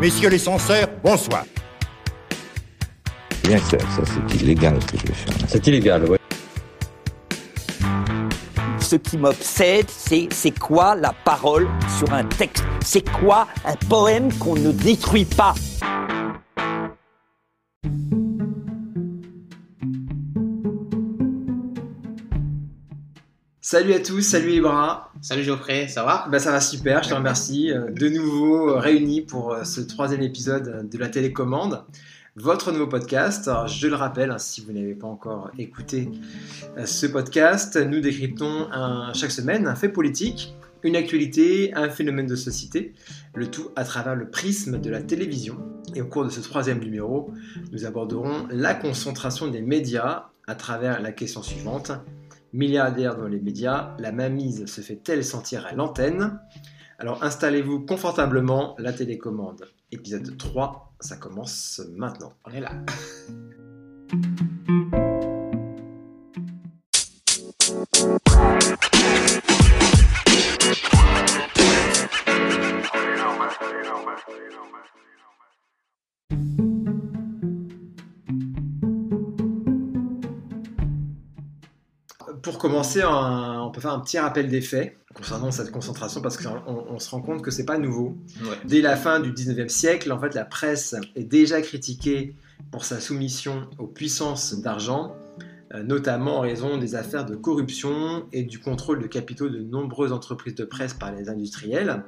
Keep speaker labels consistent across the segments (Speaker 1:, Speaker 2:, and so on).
Speaker 1: Messieurs les censeurs, bonsoir.
Speaker 2: Bien sûr, ça c'est illégal ce que je vais faire.
Speaker 3: C'est illégal, oui.
Speaker 4: Ce qui m'obsède, c'est c'est quoi la parole sur un texte? C'est quoi un poème qu'on ne détruit pas?
Speaker 5: Salut à tous, salut Ibra.
Speaker 6: Salut Geoffrey, ça va?
Speaker 5: Bah ça va super, je te remercie. Euh, De nouveau euh, réunis pour euh, ce troisième épisode de la télécommande, votre nouveau podcast. Alors, je le rappelle, hein, si vous n'avez pas encore écouté ce podcast, nous décryptons un- chaque semaine un fait politique, une actualité, un phénomène de société, le tout à travers le prisme de la télévision. Et au cours de ce troisième numéro, nous aborderons la concentration des médias à travers la question suivante. Milliardaire dans les médias, la mamise se fait-elle sentir à l'antenne Alors installez-vous confortablement, la télécommande. Épisode 3, ça commence maintenant.
Speaker 6: On est là.
Speaker 5: Pour commencer, un- on peut faire un petit rappel des faits concernant cette concentration parce qu'on on se rend compte que c'est pas nouveau.
Speaker 6: Ouais.
Speaker 5: Dès la fin du 19e siècle, en fait, la presse est déjà critiquée pour sa soumission aux puissances d'argent, euh, notamment en raison des affaires de corruption et du contrôle de capitaux de nombreuses entreprises de presse par les industriels.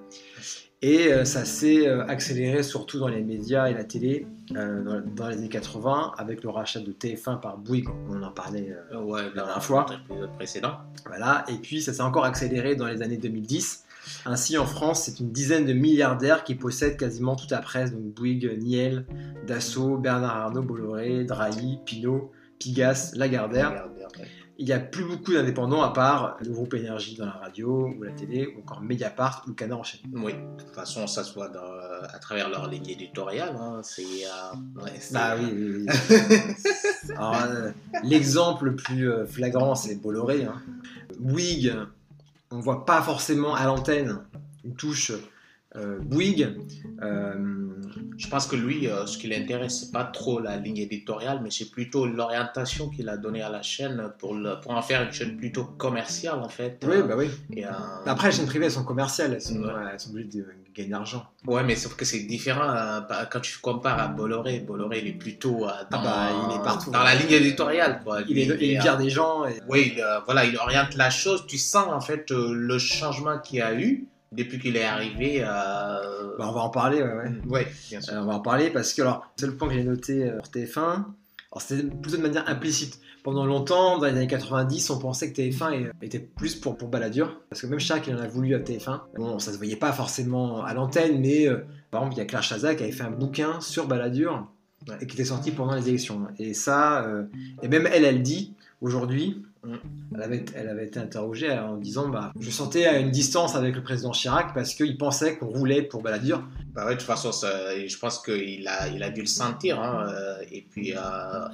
Speaker 5: Et euh, ça s'est euh, accéléré surtout dans les médias et la télé euh, dans, les années 80 avec le rachat de TF1 par Bouygues, on en parlait euh,
Speaker 6: Euh, Ouais,
Speaker 5: La dernière fois.
Speaker 6: l'épisode précédent.
Speaker 5: voilà, et puis ça s'est encore accéléré dans les années 2010. Ainsi, en France, c'est une dizaine de milliardaires qui possèdent quasiment toute la presse, donc Bouygues, Niel, Dassault, Bernard Arnault, Bolloré, Drahi, Pinot, Pigasse, Lagardère.
Speaker 6: Lagardère, ouais.
Speaker 5: Il n'y a plus beaucoup d'indépendants à part le groupe Énergie dans la radio ou la télé, ou encore Mediapart ou Canard enchaîné.
Speaker 6: Oui, de toute façon, ça se voit dans- à travers leur ligne éditoriale. hein. C'est. euh, ouais,
Speaker 5: Bah oui, oui, oui. Euh, l'exemple le plus euh, flagrant, c'est Bolloré. Hein. Bouygues, on voit pas forcément à l'antenne une touche euh, Bouygues. Euh,
Speaker 6: Je pense que lui, euh, ce qui l'intéresse, c'est pas trop la ligne éditoriale, mais c'est plutôt l'orientation qu'il a donnée à la chaîne pour, le- pour en faire une chaîne plutôt commerciale, en fait.
Speaker 5: oui,
Speaker 6: Euh,
Speaker 5: bah oui.
Speaker 6: et, euh,
Speaker 5: Après, les chaînes privées, elles sont commerciales, elles sont,
Speaker 6: Ouais.
Speaker 5: elles sont obligées de gagner de l'argent.
Speaker 6: Ouais, mais sauf que c'est différent par- quand tu compares à Bolloré. Bolloré, il est plutôt euh, dans,
Speaker 5: Ah bah, il est partout.
Speaker 6: dans la ligne éditoriale. Quoi.
Speaker 5: Il est, il est des gens. Et...
Speaker 6: Oui, il, voilà, il oriente la chose. Tu sens en fait le changement qu'il y a eu depuis qu'il est arrivé. Euh...
Speaker 5: Bah, on va en parler, ouais, ouais.
Speaker 6: ouais, bien sûr.
Speaker 5: Euh, on va en parler parce que, alors, c'est le point que j'ai noté euh, pour TF1. Alors, c'était plutôt de manière implicite. Pendant longtemps, dans les années 90, on pensait que TF1 est- était plus pour, pour Balladur. Parce que même Chirac, il en a voulu à TF1. Bon, ça se voyait pas forcément à l'antenne, mais euh, par exemple, il y a Claire Chazal qui avait fait un bouquin sur Balladur et qui était sorti pendant les élections. Et ça, euh, et même elle, elle dit aujourd'hui,
Speaker 6: Mm.
Speaker 5: Elle, avait, elle avait été interrogée en disant bah, Je sentais à une distance avec le président Chirac parce qu'il pensait qu'on roulait pour Balladur.
Speaker 6: Bah ouais, de toute façon, ça- je pense qu'il a, il a dû le sentir. hein, euh, et puis, euh,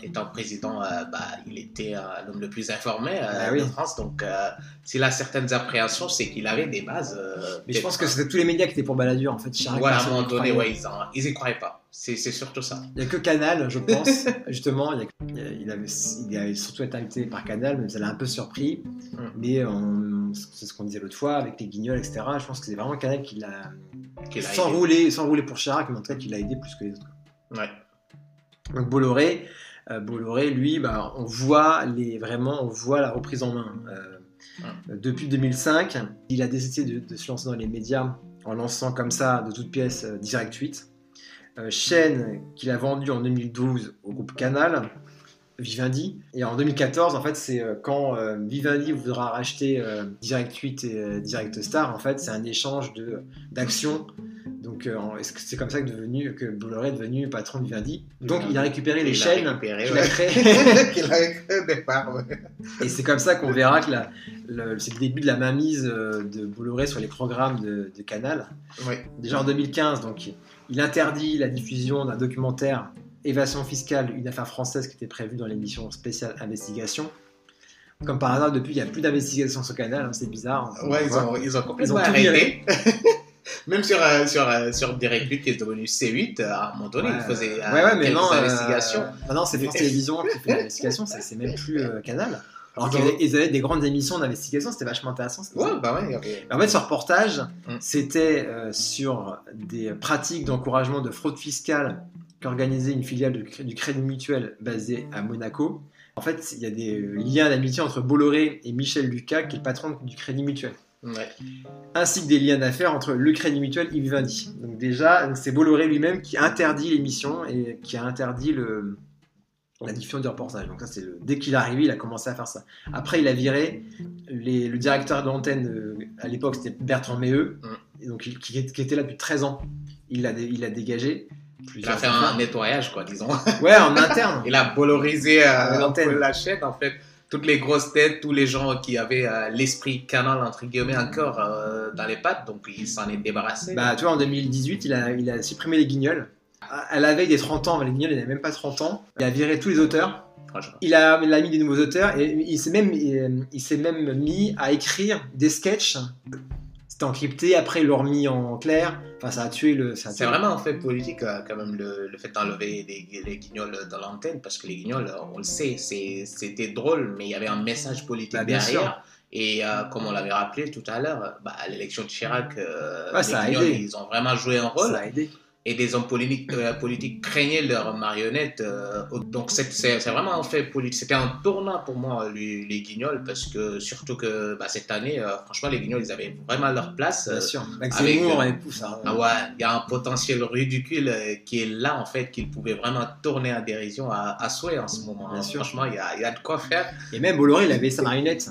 Speaker 6: étant président, euh, bah, il était euh, l'homme le plus informé euh,
Speaker 5: Ah oui.
Speaker 6: de France. Donc, s'il a certaines appréhensions, c'est qu'il avait des bases.
Speaker 5: Mais je pense que
Speaker 6: peut-être-
Speaker 5: c'était tous les médias qui étaient pour Balladur en fait. Chirac,
Speaker 6: à un moment
Speaker 5: n'y
Speaker 6: donné, ouais, ils, en- ils y croyaient pas. C'est surtout ça.
Speaker 5: Il n'y a que Canal, je pense. Justement, il, y a- il avait, il avait surtout été invité par Canal, mais ça l'a un peu surpris.
Speaker 6: Mm.
Speaker 5: Mais on- c'est ce qu'on disait l'autre fois avec les guignols, etc. Je pense que c'est vraiment Canal qui l'a
Speaker 6: Qu'il a
Speaker 5: sans
Speaker 6: aidé.
Speaker 5: rouler, sans rouler pour Chirac, mais en tout cas qui l'a aidé plus que les autres.
Speaker 6: Ouais.
Speaker 5: Donc Bolloré, euh, Bolloré, lui, bah, on voit les vraiment, on voit la reprise en main. Euh, Depuis 2005, il a décidé de, de se lancer dans les médias en lançant comme ça, de toutes pièces, euh, Direct 8, euh, chaîne qu'il a vendue en 2012 au groupe Canal, Vivendi. Et en 2014, en fait, c'est euh, quand euh, Vivendi voudra racheter euh, Direct 8 et euh, Direct Star, en fait, c'est un échange d'actions. Donc, euh, c'est comme ça que, devenu, que Bolloré est devenu patron de Vivendi. Donc, il a récupéré les
Speaker 6: Il a
Speaker 5: chaînes
Speaker 6: récupéré,
Speaker 5: qu'il a créées.
Speaker 6: Qu'il a créé au départ, ouais.
Speaker 5: Et c'est comme ça qu'on verra que c'est le début de la mainmise euh, de Bolloré sur les programmes de, de Canal. Déjà en 2015, donc, il interdit la diffusion d'un documentaire Évasion fiscale, une affaire française qui était prévue dans l'émission spéciale Investigation. Comme par hasard, depuis, il n'y a plus d'investigation sur Canal, hein, c'est bizarre.
Speaker 6: Ouais, ils ont, ils ont
Speaker 5: Ils
Speaker 6: complètement
Speaker 5: ont
Speaker 6: arrêté. Même sur, euh, sur, euh, sur 8 qui est devenu C8, euh, à un moment donné,
Speaker 5: Ouais,
Speaker 6: il faisait euh,
Speaker 5: ouais, ouais, mais non, euh,
Speaker 6: investigations.
Speaker 5: Maintenant, c'est France Télévisions qui fait l'investigation, c'est c'est même plus Canal. Alors qu'ils
Speaker 6: Donc-
Speaker 5: avaient, des grandes émissions d'investigation, c'était vachement intéressant. ça.
Speaker 6: Ouais, bah ouais,
Speaker 5: En fait, ce reportage,
Speaker 6: Mm.
Speaker 5: c'était euh, sur des pratiques d'encouragement de fraude fiscale qu'organisait une filiale de du Crédit Mutuel basée à Monaco. En fait, il y a des liens d'amitié entre Bolloré et Michel Lucas, qui est le patron du Crédit Mutuel,
Speaker 6: ouais.
Speaker 5: ainsi que des liens d'affaires entre le Crédit Mutuel et Vivendi. Donc déjà, c'est Bolloré lui-même qui interdit l'émission et qui a interdit le, la diffusion du reportage. Donc ça, c'est le- dès qu'il est arrivé, il a commencé à faire ça. Après, il a viré les- le directeur de l'antenne euh, à l'époque, c'était Bertrand Méheux,
Speaker 6: Mm.
Speaker 5: donc il- qui, était là depuis 13 ans. Il l'a dé- il l'a dégagé.
Speaker 6: Il a fait un nettoyage, quoi, disons.
Speaker 5: Ouais, en interne.
Speaker 6: Il a bolorisé euh,
Speaker 5: l'antenne.
Speaker 6: la chaîne, en fait. Toutes les grosses têtes, tous les gens qui avaient euh, l'esprit canal, entre guillemets, encore euh, dans les pattes, donc il s'en est débarrassé.
Speaker 5: Bah, tu vois, en 2018, il a, il a supprimé les guignols. À la veille des 30 ans, les guignols, il n'avait même pas 30 ans. Il a viré tous les auteurs. Il a, il a mis des nouveaux auteurs et il s'est même, il, il s'est même mis à écrire des sketchs. C'était encrypté, après ils l'ont remis en clair. Enfin, ça a tué le.
Speaker 6: C'est vraiment un fait politique, euh, quand même, le, le fait d'enlever les, les guignols dans l'antenne, parce que les guignols, euh, on le sait, c'était drôle, mais il y avait un message politique
Speaker 5: Bah,
Speaker 6: derrière. Et euh, comme on l'avait rappelé tout à l'heure, bah, à l'élection de Chirac, euh,
Speaker 5: Ouais, ça a
Speaker 6: les guignols,
Speaker 5: aidé.
Speaker 6: ils ont vraiment joué un rôle.
Speaker 5: Ça a aidé.
Speaker 6: Et des hommes politiques, euh, politiques craignaient leurs marionnettes. euh, donc c'est vraiment un fait politique. C'était un tournant pour moi, les, les guignols, parce que surtout que bah, cette année, euh, franchement, les guignols, ils avaient vraiment leur place.
Speaker 5: Bien sûr. Avec et tout ça.
Speaker 6: ah ouais, il y a un potentiel ridicule qui est là, en fait, qu'il pouvait vraiment tourner à dérision à, à souhait en ce moment.
Speaker 5: Bien
Speaker 6: hein.
Speaker 5: sûr.
Speaker 6: Franchement, il y a, il y a de quoi faire.
Speaker 5: Et même Bolloré, il avait sa marionnette.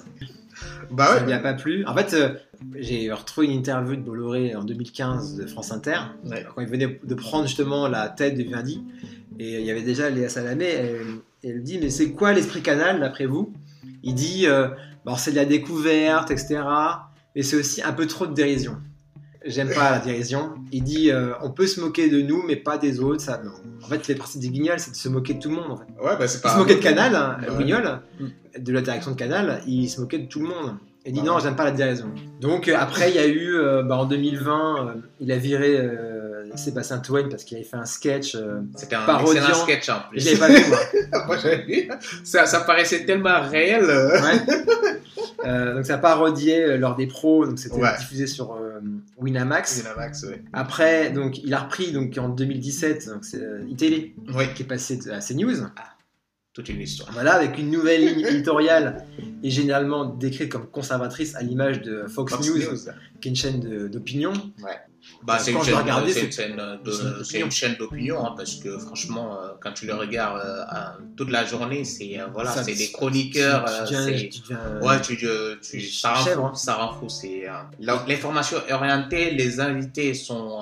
Speaker 6: Bah
Speaker 5: Ça lui a pas plu. En fait, euh, j'ai retrouvé une interview de Bolloré en 2015 de France Inter.
Speaker 6: Ouais.
Speaker 5: quand il venait de prendre justement la tête de Vivendi, et il y avait déjà Léa Salamé, elle, elle dit Mais c'est quoi l'esprit canal d'après vous? Il dit euh, Bon, C'est de la découverte, etc. Mais c'est aussi un peu trop de dérision. J'aime pas la dérision. Il dit euh, On peut se moquer de nous, mais pas des autres. Ça, non. En fait, les principes des guignols, c'est de se moquer de tout le monde. En fait.
Speaker 6: Ouais, bah c'est
Speaker 5: Il se moquait de Canal, hein,
Speaker 6: Ouais.
Speaker 5: Guignol,
Speaker 6: Mm.
Speaker 5: de la direction de Canal, il se moquait de tout le monde. Il dit
Speaker 6: Ouais.
Speaker 5: non, j'aime pas la dérision. Donc euh, après, il y a eu, euh, bah, en 2020, euh, il a viré euh, Sébastien Toen parce qu'il avait fait un sketch.
Speaker 6: C'était un
Speaker 5: Parodiant.
Speaker 6: excellent sketch en plus.
Speaker 5: je l'avais pas vu, moi.
Speaker 6: Moi, j'avais vu. Ça, ça paraissait tellement réel.
Speaker 5: Ouais. Donc ça parodiait lors des pros, donc c'était
Speaker 6: Ouais.
Speaker 5: diffusé sur Winamax.
Speaker 6: Winamax, ouais.
Speaker 5: Après, donc il a repris donc en 2017, donc c'est euh, iTélé
Speaker 6: Oui,
Speaker 5: qui est passé à CNews.
Speaker 6: toute une histoire.
Speaker 5: Voilà, avec une nouvelle ligne éditoriale et généralement décrite comme conservatrice à l'image de Fox,
Speaker 6: Fox
Speaker 5: News,
Speaker 6: News.
Speaker 5: qui est une chaîne d'opinion.
Speaker 6: Bah, c'est une, une chaîne d'opinion, hein, parce que franchement, euh, quand tu le regardes euh, à- toute la journée, c'est euh, voilà, c'est des chroniqueurs.
Speaker 5: tu tu
Speaker 6: Ouais, tu, ça, rend fou,
Speaker 5: hein.
Speaker 6: ça rend fou. C'est, la- l'information est orientée, les invités sont.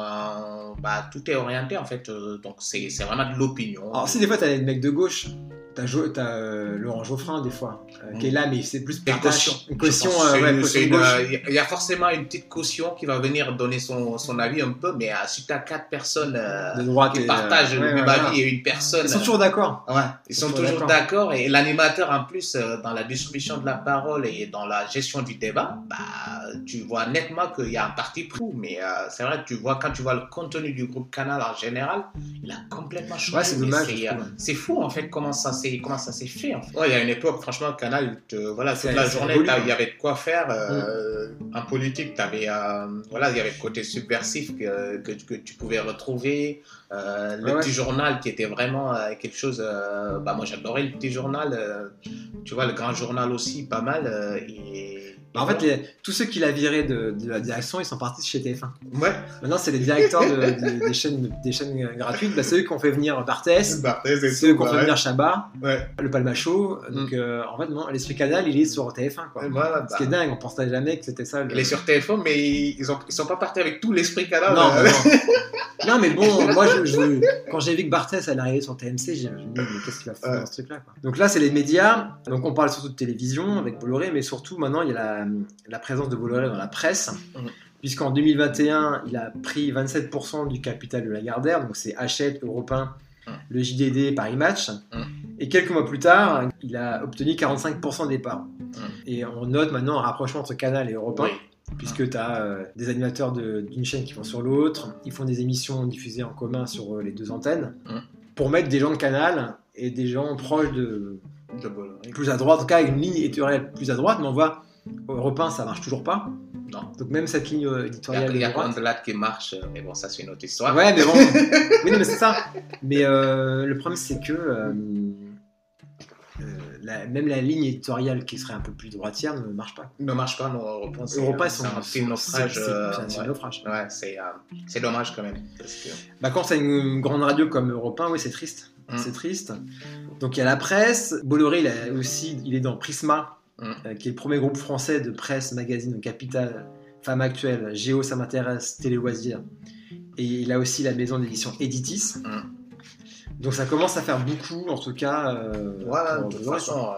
Speaker 6: bah, tout est orienté en fait, donc c'est, c'est vraiment de l'opinion.
Speaker 5: Alors si des fois t'as des mecs de gauche, t'as t'as, euh, Laurent Geoffrin des fois, euh, qui est là mais c'est plus. Une caution,
Speaker 6: que
Speaker 5: euh, ouais,
Speaker 6: une-
Speaker 5: caution
Speaker 6: une, Il y a forcément une petite caution qui va venir donner son, son avis un peu, mais euh, si tu as quatre personnes
Speaker 5: de droite
Speaker 6: qui
Speaker 5: et,
Speaker 6: partagent le même
Speaker 5: ouais,
Speaker 6: avis et une personne.
Speaker 5: Ils sont toujours d'accord.
Speaker 6: Ouais, ils sont
Speaker 5: sont
Speaker 6: toujours
Speaker 5: d'accord.
Speaker 6: et l'animateur en plus dans la distribution de la parole et dans la gestion du débat, bah tu vois nettement qu'il y a un parti pris. Mais c'est vrai tu vois quand tu vois le contenu du groupe Canal en général, il a complètement changé.
Speaker 5: Ouais, c'est dommage,
Speaker 6: c'est fou en fait comment ça s'est comment ça s'est fait. En fait. Ouais, il y a une époque franchement Canal, te- voilà
Speaker 5: C'est-
Speaker 6: toute la
Speaker 5: c'est
Speaker 6: journée il y avait de quoi faire. euh, En politique, t'avais euh, voilà il y avait le côté subversif que, que, que tu pouvais retrouver. Euh, le
Speaker 5: Ouais,
Speaker 6: petit journal qui était vraiment euh, quelque chose. euh, bah, moi, j'adorais le petit journal. euh, tu vois, le grand journal aussi, pas mal. euh, et,
Speaker 5: Bah, en fait, les- tous ceux qui l'a viré de, de la direction, ils sont partis de chez TF1.
Speaker 6: ouais.
Speaker 5: Maintenant, c'est les directeurs de- de- des, chaînes, des chaînes gratuites. Bah, c'est eux qui ont fait venir Barthès,
Speaker 6: Barthez et
Speaker 5: c'est eux
Speaker 6: tout,
Speaker 5: qui ont
Speaker 6: bah,
Speaker 5: fait
Speaker 6: ouais.
Speaker 5: venir Chabat,
Speaker 6: Ouais.
Speaker 5: le Palmacho. Donc, euh, en fait, non, l'esprit canal, il est sur TF1. Quoi.
Speaker 6: Voilà,
Speaker 5: Ce qui est
Speaker 6: bah,
Speaker 5: dingue, on pensait jamais que c'était ça. le-
Speaker 6: Il est sur téléphone, mais ils, ont, ils sont pas partis avec tout l'esprit canal.
Speaker 5: Non,
Speaker 6: euh,
Speaker 5: non. Non, mais bon, moi, je, je- quand j'ai vu que Barthès allait arriver sur TMC, j'ai je me suis dit, mais qu'est-ce qu'il va faire
Speaker 6: Ouais.
Speaker 5: dans ce truc-là. Donc là, c'est les médias. Donc on parle surtout de télévision avec Bolloré, mais surtout maintenant, il y a la, la présence de Bolloré dans la presse. Puisqu'en 2021, il a pris 27% du capital de Lagardère, donc c'est Hachette, Europe 1,
Speaker 6: Mhm.
Speaker 5: le JDD, Paris Match. Et quelques mois plus tard, il a obtenu 45% des parts. Et on note maintenant un rapprochement entre Canal et Europe 1
Speaker 6: Oui.
Speaker 5: Puisque tu as des animateurs de- d'une chaîne qui vont sur l'autre, ils font des émissions diffusées en commun sur euh, les deux antennes, pour mettre des gens de canal et des gens proches de plus à droite, en tout cas une ligne éditoriale plus à droite, mais on voit Europe 1, ça marche toujours pas.
Speaker 6: Non.
Speaker 5: Donc même cette ligne euh,
Speaker 6: Il y a,
Speaker 5: éditoriale
Speaker 6: il y a Condelat qui marche, euh, mais bon, ça c'est une autre histoire.
Speaker 5: Ouais, mais bon. oui, mais c'est ça. Mais euh, le problème, c'est que euh, euh, la- même la ligne éditoriale qui serait un peu plus droitière ne marche pas.
Speaker 6: Ne marche pas, nos Europe 1, c'est
Speaker 5: Europa,
Speaker 6: c'est un film naufrage.
Speaker 5: c'est-
Speaker 6: euh,
Speaker 5: un naufrage.
Speaker 6: Ouais, c'est euh, c'est dommage quand même. Parce que...
Speaker 5: Bah, quand c'est une grande radio comme Europe 1, oui, c'est triste.
Speaker 6: Mm.
Speaker 5: C'est triste. Donc il y a la presse. Bolloré, il, a aussi, il est dans Prisma,
Speaker 6: Mm.
Speaker 5: euh, qui est le premier groupe français de presse, magazine, Capital, Femme Actuelle, Géo, ça m'intéresse, Télé Loisirs. Et il a aussi la maison d'édition Editis.
Speaker 6: Mm.
Speaker 5: Donc ça commence à faire beaucoup, en tout cas. euh,
Speaker 6: Voilà, de toute façon,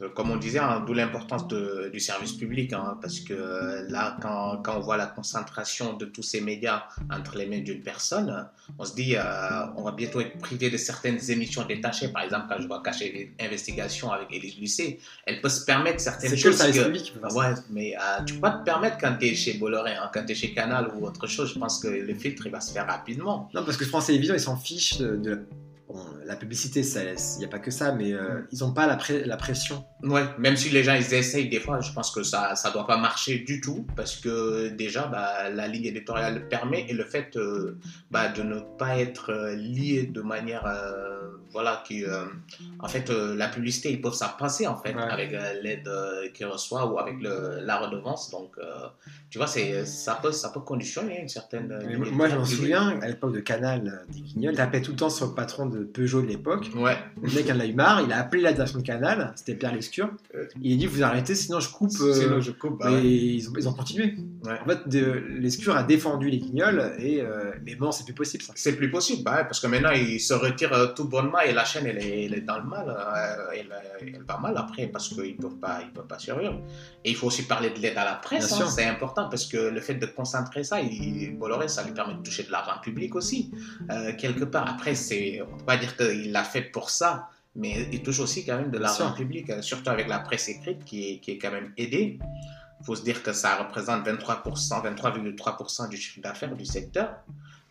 Speaker 6: euh, comme on disait, hein, d'où l'importance du service public, hein, parce que euh, là, quand, quand on voit la concentration de tous ces médias entre les mains d'une personne, on se dit, euh, on va bientôt être privé de certaines émissions détachées. Par exemple, quand je vois cacher l'investigation avec Élise Lucet, elle peut se permettre certaines
Speaker 5: C'est que le
Speaker 6: choses.
Speaker 5: service
Speaker 6: que-
Speaker 5: public.
Speaker 6: Ouais, mais euh, tu peux pas te permettre quand tu es chez Bolloré, hein, quand tu es chez Canal ou autre chose, je pense que le filtre il va se faire rapidement.
Speaker 5: Non, parce que France Télévisions, ils s'en fichent de, de. Bon, la publicité, il n'y a pas que ça, mais euh, ils n'ont pas la, pression.
Speaker 6: Ouais, même si les gens ils essayent des fois, je pense que ça ça doit pas marcher du tout parce que déjà bah, la ligne éditoriale le permet et le fait euh, bah, de ne pas être euh, lié de manière euh, voilà qui euh, en fait euh, la publicité ils peuvent s'en passer en fait
Speaker 5: Ouais.
Speaker 6: avec euh, l'aide qu'ils reçoivent ou avec le, la redevance donc tu vois ça peut ça peut conditionner une certaine
Speaker 5: moi, je m'en souviens, à l'époque de Canal, des Guignols, il tapait tout le temps sur le patron de Peugeot de l'époque.
Speaker 6: ouais
Speaker 5: Le mec en a eu marre, il a appelé la direction de Canal, c'était Pierre Lescure. Il a dit Vous arrêtez, sinon je coupe.
Speaker 6: sinon je coupe bah
Speaker 5: et
Speaker 6: ouais.
Speaker 5: ils, ont, ils ont continué.
Speaker 6: Ouais.
Speaker 5: En fait, de, Lescure a défendu les Guignols, et, euh, mais bon, c'est plus possible ça.
Speaker 6: C'est plus possible, bah parce que maintenant il se retire euh, tout bonnement et la chaîne elle est, elle est dans le mal, euh, elle, elle va mal après parce qu'ils peuvent pas, ils peuvent pas survivre. Et il faut aussi parler de l'aide à la presse, hein, c'est important parce que le fait de concentrer ça, il, Bolloré, ça lui permet de toucher de l'argent public aussi euh, quelque part. Après, on peut pas dire qu'il l'a fait pour ça. Mais il touche aussi quand même de l'argent public, euh, surtout avec la presse écrite qui est, qui est quand même aidée. Il faut se dire que ça représente 23%, 23,3% du chiffre d'affaires du secteur.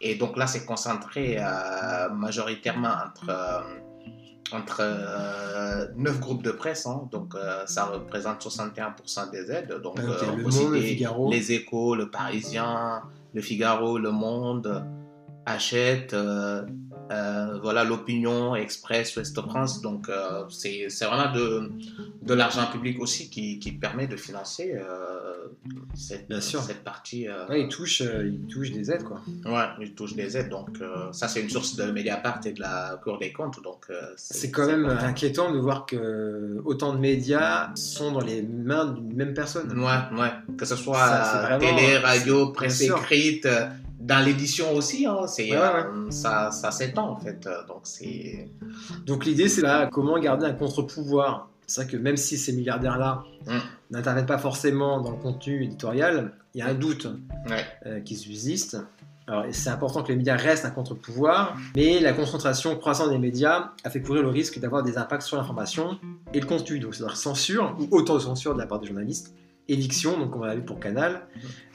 Speaker 6: Et donc là, c'est concentré euh, majoritairement entre, euh, entre euh, 9 groupes de presse. hein. donc euh, ça représente 61% des aides. Donc,
Speaker 5: Ouais, donc, il y a
Speaker 6: on
Speaker 5: Le Monde, Le
Speaker 6: citer
Speaker 5: Figaro.
Speaker 6: Les Échos, Le Parisien, Le Figaro, Le Monde, Hachette, euh, voilà l'opinion, Express, Ouest France. Donc euh, c'est c'est vraiment de, de l'argent public aussi qui, qui permet de financer euh, cette,
Speaker 5: Bien sûr.
Speaker 6: cette partie. euh,
Speaker 5: Ouais, il touche, il touche des aides, quoi.
Speaker 6: Ouais, il touche des aides. Donc ça c'est une source de Mediapart et de la Cour des comptes. Donc
Speaker 5: C'est quand même
Speaker 6: important.
Speaker 5: inquiétant de voir que autant de médias sont dans les mains d'une même personne.
Speaker 6: Ouais, ouais. Que ce soit
Speaker 5: Ça, c'est vraiment-
Speaker 6: télé, radio, presse écrite, dans l'édition aussi, hein, c'est,
Speaker 5: Ouais,
Speaker 6: euh, ça, ça s'étend en fait. Euh, Donc c'est.
Speaker 5: Donc l'idée, c'est là comment garder un contre-pouvoir. C'est vrai que même si ces milliardaires-là
Speaker 6: Mm.
Speaker 5: n'interviennent pas forcément dans le contenu éditorial, il y a un doute
Speaker 6: Ouais.
Speaker 5: euh, qui subsiste. Alors, c'est important que les médias restent un contre-pouvoir, mais la concentration croissante des médias a fait courir le risque d'avoir des impacts sur l'information et le contenu. Donc, c'est-à-dire censure ou autant de censure de la part des journalistes, éviction, donc on l'a vu pour Canal,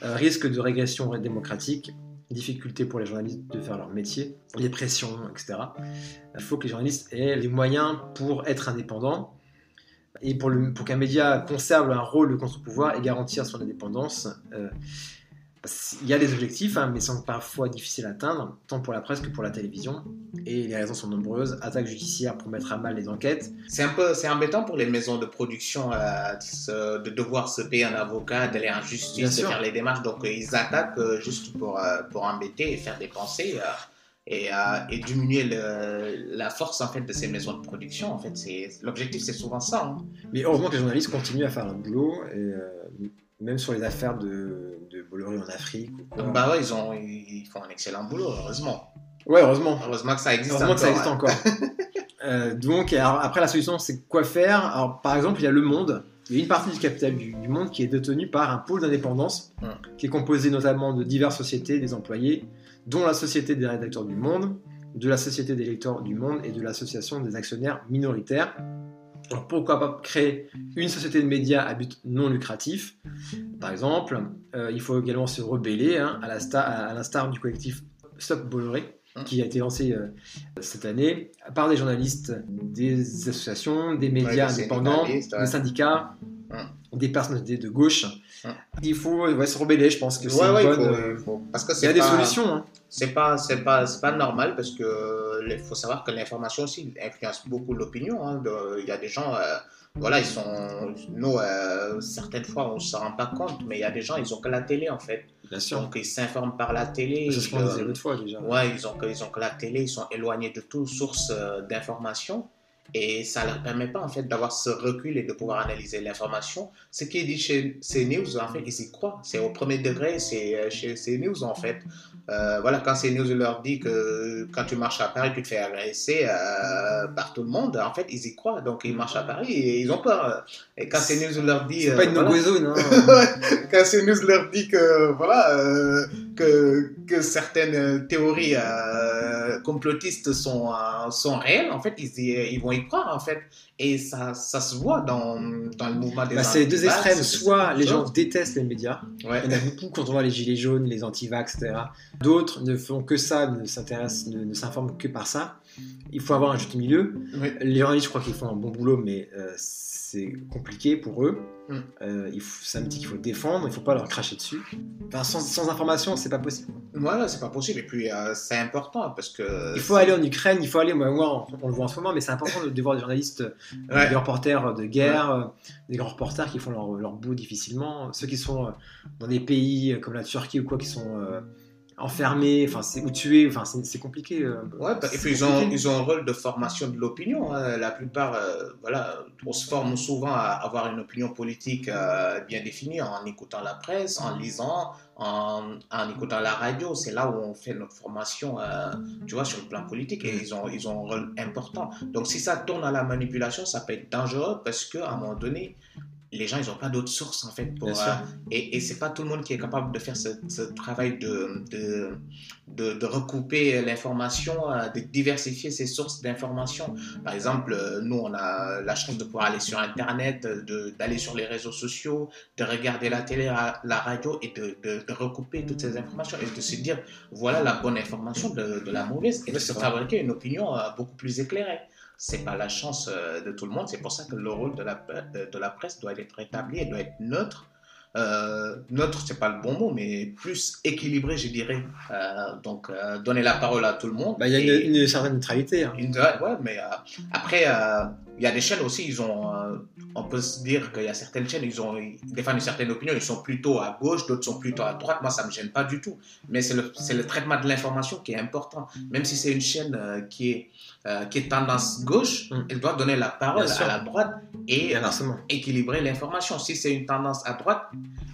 Speaker 5: euh, risque de régression démocratique, difficulté pour les journalistes de faire leur métier, les pressions, etc. Il faut que les journalistes aient les moyens pour être indépendants et pour, qu'un média conserve un rôle de contre-pouvoir et garantir son indépendance. euh, il y a des objectifs, hein, mais sont parfois difficiles à atteindre, tant pour la presse que pour la télévision. Et les raisons sont nombreuses attaques judiciaires pour mettre à mal les enquêtes.
Speaker 6: C'est un peu, c'est embêtant pour les maisons de production euh, de se- de devoir se payer un avocat, d'aller en justice, de faire les démarches. Donc euh, ils attaquent euh, juste pour, pour embêter et faire dépenser et, et diminuer le- la force en fait de ces maisons de production. En fait, c'est l'objectif, c'est souvent ça. hein.
Speaker 5: Mais heureusement que les journalistes continuent à faire leur boulot, et, même sur les affaires de, de Bolloré en Afrique. Ou.
Speaker 6: Bah ouais, ils ont, ils font un excellent boulot, heureusement.
Speaker 5: ouais, heureusement.
Speaker 6: Heureusement que ça existe
Speaker 5: Heureusement que ça
Speaker 6: encore,
Speaker 5: existe encore. Euh, donc, alors, après, la solution, c'est quoi faire? Alors, par exemple, il y a Le Monde. Il y a une partie du capital du, du Monde qui est détenue par un pôle d'indépendance, qui est composé notamment de diverses sociétés, des employés, dont la Société des rédacteurs du Monde, de la Société des lecteurs du Monde et de l'Association des actionnaires minoritaires. Alors pourquoi pas créer une société de médias à but non lucratif? Par exemple, euh, il faut également se rebeller hein, à l'instar à du collectif Stop Bolloré, qui a été lancé euh, cette année par des journalistes, des associations, des médias
Speaker 6: Ouais,
Speaker 5: indépendants, des syndicats,
Speaker 6: Hum.
Speaker 5: des personnalités de gauche.
Speaker 6: Hum.
Speaker 5: Il faut ouais, se rebeller, je pense que c'est
Speaker 6: Ouais, ouais, il
Speaker 5: bonne...
Speaker 6: faut-
Speaker 5: euh,
Speaker 6: il faut- parce que
Speaker 5: Il y a des solutions. hein.
Speaker 6: C'est pas, c'est pas, c'est pas normal parce que il faut savoir que l'information aussi influence beaucoup l'opinion. hein. Il y a des gens, euh, voilà, ils sont, nous, euh, certaines fois, on s'en rend pas compte, mais il y a des gens, ils ont que la télé en fait.
Speaker 5: Bien sûr.
Speaker 6: Donc ils s'informent par la télé.
Speaker 5: Disait
Speaker 6: euh,
Speaker 5: l'autre fois déjà.
Speaker 6: Ouais, ils ont que, ils ont que la télé, ils sont éloignés de toute source euh, d'information. Et ça leur permet pas en fait d'avoir ce recul et de pouvoir analyser l'information. Ce qui est dit chez CNews, en fait, ils y croient. C'est au premier degré, c'est euh, chez CNews en fait. Euh, voilà, quand CNews leur dit que quand tu marches à Paris, tu te fais agresser euh, par tout le monde, en fait, ils y croient. Donc ils marchent à Paris et ils ont peur. Et quand CNews leur dit.
Speaker 5: C'est
Speaker 6: euh,
Speaker 5: pas une
Speaker 6: voilà,
Speaker 5: zone. hein.
Speaker 6: quand CNews leur dit que voilà que, que certaines théories euh, complotistes sont euh, sont réelles en fait ils, y- ils vont y croire en fait et ça, ça se voit dans, dans le mouvement des
Speaker 5: Bah, c'est deux extrêmes. Soit les gens détestent les médias,
Speaker 6: ouais.
Speaker 5: Il y en a beaucoup quand on voit les gilets jaunes, les anti-vax, etc. D'autres ne font que ça, ne s'intéressent, ne, ne s'informent que par ça. Il faut avoir un juste milieu.
Speaker 6: Oui.
Speaker 5: Les journalistes, je crois qu'ils font un bon boulot, mais euh, c'est compliqué pour eux.
Speaker 6: Mm.
Speaker 5: Euh, il faut- c'est un métier qu'il faut défendre, il ne faut pas leur cracher dessus. Enfin, sans, sans information, c'est pas possible.
Speaker 6: Voilà c'est pas possible et puis euh, c'est important parce que
Speaker 5: Il faut aller en Ukraine, il faut aller, moi, moi, on, on le voit en ce moment, mais c'est important de, de voir des journalistes, euh,
Speaker 6: Ouais.
Speaker 5: des reporters de guerre, euh, des grands reporters qui font leur, leur bout difficilement. Ceux qui sont dans des pays comme la Turquie ou quoi, qui sont euh, enfermés, enfin, c'est- ou tués, enfin, c'est compliqué. euh,
Speaker 6: Ouais, bah, et puis ils ont, ils ont un rôle de formation de l'opinion. hein. La plupart, euh, voilà, on se forme souvent à avoir une opinion politique euh, bien définie en écoutant la presse, en lisant, en, en écoutant la radio. C'est là où on fait notre formation, euh, tu vois, sur le plan politique. Et ils ont, ils ont un rôle important. Donc si ça tourne à la manipulation, ça peut être dangereux parce qu'à un moment donné, les gens, ils n'ont pas d'autres sources en fait pour, euh, et, et c'est pas tout le monde qui est capable de faire ce, ce travail de, de, de, de recouper l'information, euh, de diversifier ses sources d'information. Par exemple, euh, nous, on a la chance de pouvoir aller sur Internet, d'aller sur les réseaux sociaux, de regarder la télé, la la radio et de, de, recouper toutes ces informations et de se dire, voilà la bonne information de, de la mauvaise et de se fabriquer une opinion euh, beaucoup plus éclairée. C'est pas la chance euh, de tout le monde, c'est pour ça que le rôle de la, de, de la presse doit être établi et doit être neutre. Euh, neutre, c'est pas le bon mot, mais plus équilibré, je dirais. Euh, donc, euh, donner la parole à tout le monde.
Speaker 5: Bah, Il y a
Speaker 6: Et-
Speaker 5: une, une certaine neutralité. hein.
Speaker 6: une- ouais, mais euh, après, euh, il y a des chaînes aussi, ils ont, euh, on peut se dire qu'il y a certaines chaînes, ils, ont, ils défendent une certaine opinion, ils sont plutôt à gauche, d'autres sont plutôt à droite. Moi, ça me gêne pas du tout. Mais c'est le, traitement de l'information qui est important. Même si c'est une chaîne euh, qui, est, euh, qui est tendance gauche,
Speaker 5: Mm.
Speaker 6: elle doit donner la parole à la droite et équilibrer l'information. Si c'est une tendance à droite,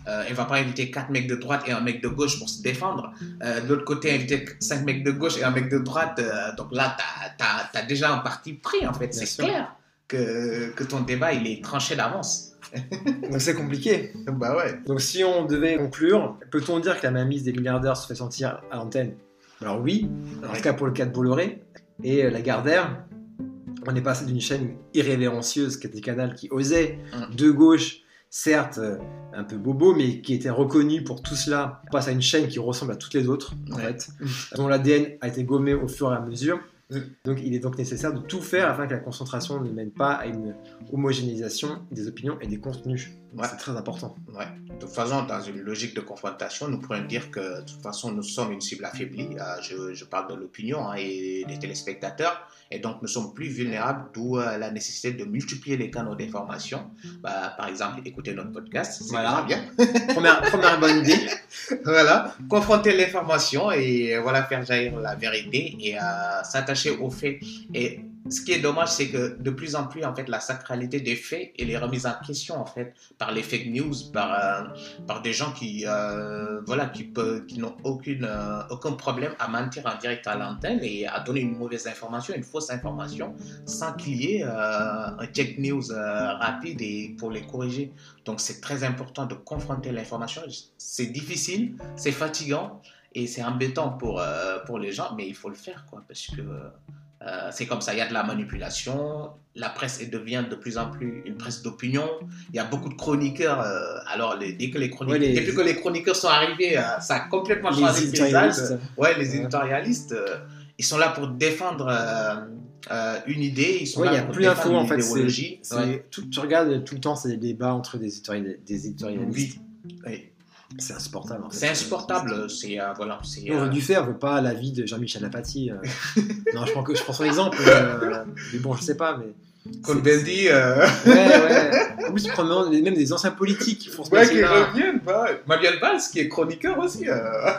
Speaker 6: euh, elle va pas inviter quatre mecs de droite et un mec de gauche pour se défendre. Euh, de l'autre côté, inviter cinq mecs de gauche et un mec de droite. donc là, tu as, déjà un parti pris, en fait. C'est clair que, que ton débat, il est tranché d'avance.
Speaker 5: Donc c'est compliqué.
Speaker 6: Bah ouais.
Speaker 5: Donc si on devait conclure, peut-on dire que la mainmise des milliardaires se fait sentir à l'antenne? Alors oui, en tout cas pour le cas de Bolloré. Et euh, Lagardère, on est passé d'une chaîne irrévérencieuse qui était Canal qui osait,
Speaker 6: Mm.
Speaker 5: de gauche, certes euh, un peu bobo, mais qui était reconnue pour tout cela. On passe à une chaîne qui ressemble à toutes les autres, en
Speaker 6: Ouais.
Speaker 5: fait, dont l'ADN a été gommé au fur et à mesure. Donc il est donc nécessaire de tout faire afin que la concentration ne mène pas à une homogénéisation des opinions et des contenus.
Speaker 6: Ouais.
Speaker 5: C'est très important.
Speaker 6: Ouais. De toute façon, dans une logique de confrontation, nous pourrions dire que de toute façon, nous sommes une cible affaiblie. Euh, je, je parle de l'opinion hein, et des téléspectateurs. Et donc, nous sommes plus vulnérables, d'où euh, la nécessité de multiplier les canaux d'information. Bah, par exemple, écouter notre podcast, c'est
Speaker 5: Voilà.
Speaker 6: bien.
Speaker 5: première, première bonne idée.
Speaker 6: voilà, confronter l'information et voilà, faire jaillir la vérité et euh, s'attacher aux faits. Et ce qui est dommage, c'est que de plus en plus, en fait, la sacralité des faits et les remises en question, en fait, par les fake news, par, euh, des gens qui, euh, voilà, qui, n'ont euh, aucun problème à mentir en direct à l'antenne et à donner une mauvaise information, une fausse information, sans qu'il y ait un check news rapide pour les corriger. Donc, c'est très important de confronter l'information. C'est difficile, c'est fatigant et c'est embêtant pour, pour les gens, mais il faut le faire, quoi, parce que euh, c'est comme ça, il y a de la manipulation. La presse elle devient de plus en plus une presse d'opinion. Il y a beaucoup de chroniqueurs. euh, alors, les- dès que les chroniqueurs,
Speaker 5: Ouais, les-
Speaker 6: depuis que les chroniqueurs sont arrivés, euh, ça a complètement
Speaker 5: Les
Speaker 6: changé le paysage.
Speaker 5: éditorialistes.
Speaker 6: Ouais, les éditorialistes, ils sont là pour défendre une idée. Ils sont
Speaker 5: Ouais,
Speaker 6: là
Speaker 5: y a
Speaker 6: pour
Speaker 5: plus
Speaker 6: défendre
Speaker 5: en fait.
Speaker 6: idéologie.
Speaker 5: c'est-
Speaker 6: Ouais.
Speaker 5: tout- tu regardes tout le temps, c'est des débats entre des, éditorial- des éditorialistes.
Speaker 6: Oui. Oui.
Speaker 5: C'est insupportable. en fait.
Speaker 6: C'est insupportable. C'est euh, voilà. c'est,
Speaker 5: On aurait
Speaker 6: euh,
Speaker 5: dû faire, veut pas l'avis de Jean-Michel Apathy. euh. non, je prends, que, je prends son exemple. euh, mais bon, je sais pas. Mais...
Speaker 6: Cohn-Bendit, euh,
Speaker 5: Ouais, ouais. En plus, même des anciens politiques qui font ce
Speaker 6: ouais, qui
Speaker 5: métier-là.
Speaker 6: reviennent. bah, Mabiel Valls, qui est chroniqueur aussi. euh.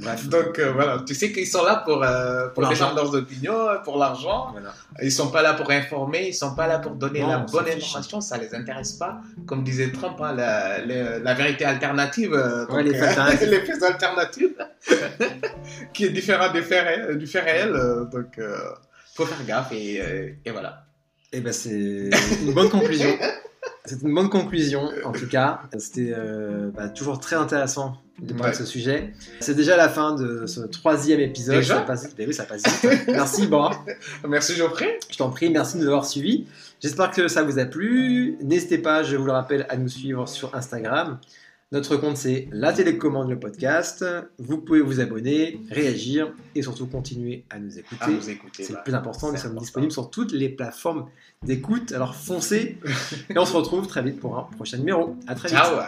Speaker 5: Bref.
Speaker 6: Donc euh, voilà, tu sais qu'ils sont là pour, euh, pour
Speaker 5: Pour
Speaker 6: défendre leurs opinions, pour l'argent.
Speaker 5: Voilà.
Speaker 6: Ils sont pas là pour informer, ils sont pas là pour donner
Speaker 5: Non,
Speaker 6: la bonne
Speaker 5: fiche.
Speaker 6: information, ça les intéresse pas. Comme disait Trump, hein, la, la- la vérité alternative,
Speaker 5: Ouais, les faits
Speaker 6: les qui est différent des faits ré- du fait réel. donc, faut faire gaffe et, euh, et voilà.
Speaker 5: Et ben c'est une bonne conclusion. C'est une bonne conclusion, en tout cas. C'était euh, bah, toujours très intéressant de parler
Speaker 6: Ouais.
Speaker 5: de ce sujet. C'est déjà la fin de ce troisième épisode.
Speaker 6: Déjà
Speaker 5: ça passe. Ben oui, ça passe vite. Merci, Bora.
Speaker 6: Merci Geoffrey.
Speaker 5: Je t'en prie, merci de nous avoir suivis. J'espère que ça vous a plu. N'hésitez pas, je vous le rappelle, à nous suivre sur Instagram. Notre compte, c'est La Télécommande, le podcast. Vous pouvez vous abonner, réagir et surtout continuer à nous écouter.
Speaker 6: À nous écouter.
Speaker 5: C'est
Speaker 6: bah.
Speaker 5: le plus important, nous sommes
Speaker 6: important.
Speaker 5: disponibles sur toutes les plateformes d'écoute. Alors foncez et on se retrouve très vite pour un prochain numéro. À très vite.
Speaker 6: Ciao.